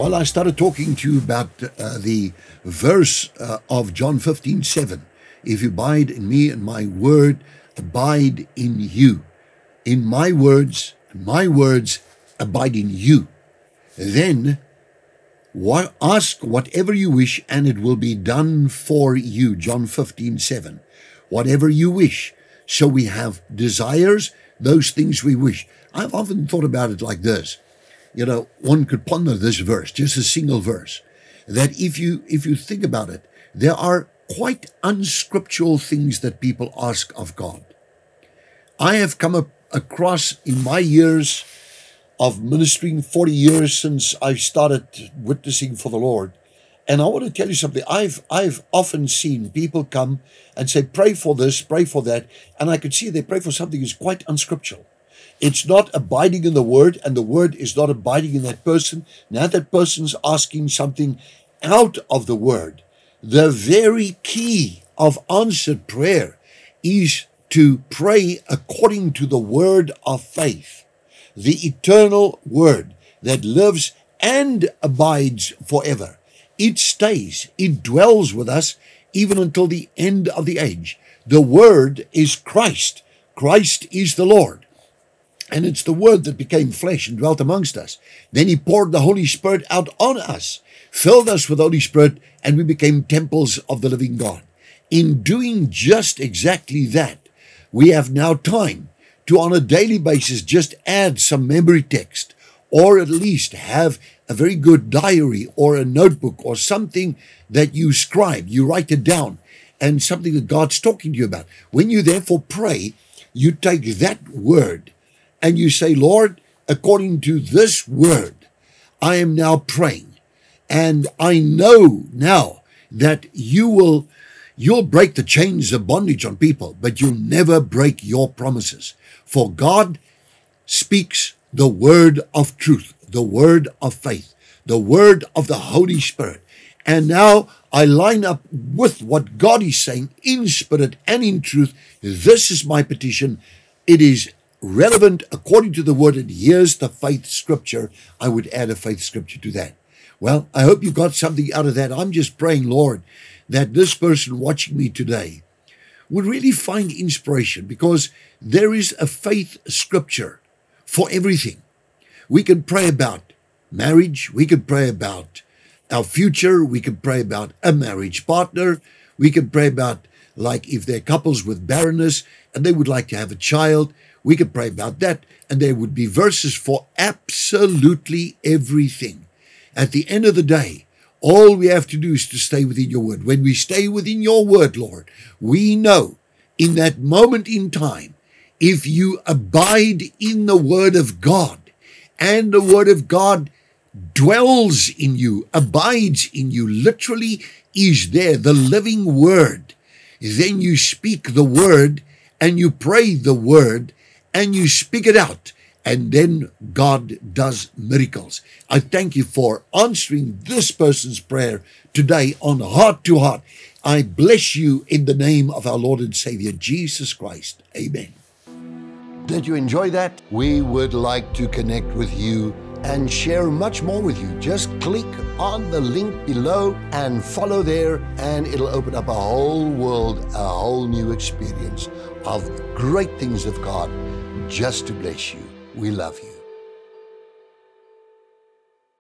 Well, I started talking to you about uh, the verse uh, of John 15 7. If you abide in me and my word abide in you, in my words, my words abide in you, then what, ask whatever you wish and it will be done for you. John 15 7. Whatever you wish. So we have desires, those things we wish. I've often thought about it like this. You know, one could ponder this verse, just a single verse, that if you if you think about it, there are quite unscriptural things that people ask of God. I have come up across in my years of ministering 40 years since I started witnessing for the Lord. And I want to tell you something. I've I've often seen people come and say, pray for this, pray for that. And I could see they pray for something that's quite unscriptural. It's not abiding in the word, and the word is not abiding in that person. Now that person's asking something out of the word. The very key of answered prayer is to pray according to the word of faith, the eternal word that lives and abides forever. It stays, it dwells with us even until the end of the age. The word is Christ. Christ is the Lord. And it's the Word that became flesh and dwelt amongst us. Then He poured the Holy Spirit out on us, filled us with the Holy Spirit, and we became temples of the living God. In doing just exactly that, we have now time to, on a daily basis, just add some memory text, or at least have a very good diary or a notebook or something that you scribe, you write it down, and something that God's talking to you about. When you therefore pray, you take that word and you say, Lord, according to this word, I am now praying. And I know now that you will, you'll break the chains of bondage on people, but you'll never break your promises. For God speaks the word of truth, the word of faith, the word of the Holy Spirit. And now I line up with what God is saying in spirit and in truth. This is my petition. It is relevant according to the word, and here's the faith scripture. I would add a faith scripture to that. Well, I hope you got something out of that. I'm just praying, Lord, that this person watching me today would really find inspiration because there is a faith scripture for everything. We can pray about marriage, we can pray about our future, we can pray about a marriage partner, we can pray about like if they're couples with barrenness and they would like to have a child, we could pray about that, and there would be verses for absolutely everything. At the end of the day, all we have to do is to stay within your word. When we stay within your word, Lord, we know in that moment in time, if you abide in the word of God and the word of God dwells in you, abides in you, literally is there, the living word, then you speak the word and you pray the word and you speak it out. And then God does miracles. I thank you for answering this person's prayer today on heart to heart. I bless you in the name of our Lord and Savior, Jesus Christ. Amen. Did you enjoy that? We would like to connect with you and share much more with you. Just click on the link below and follow there, and it'll open up a whole world, a whole new experience of great things of God just to bless you. We love you.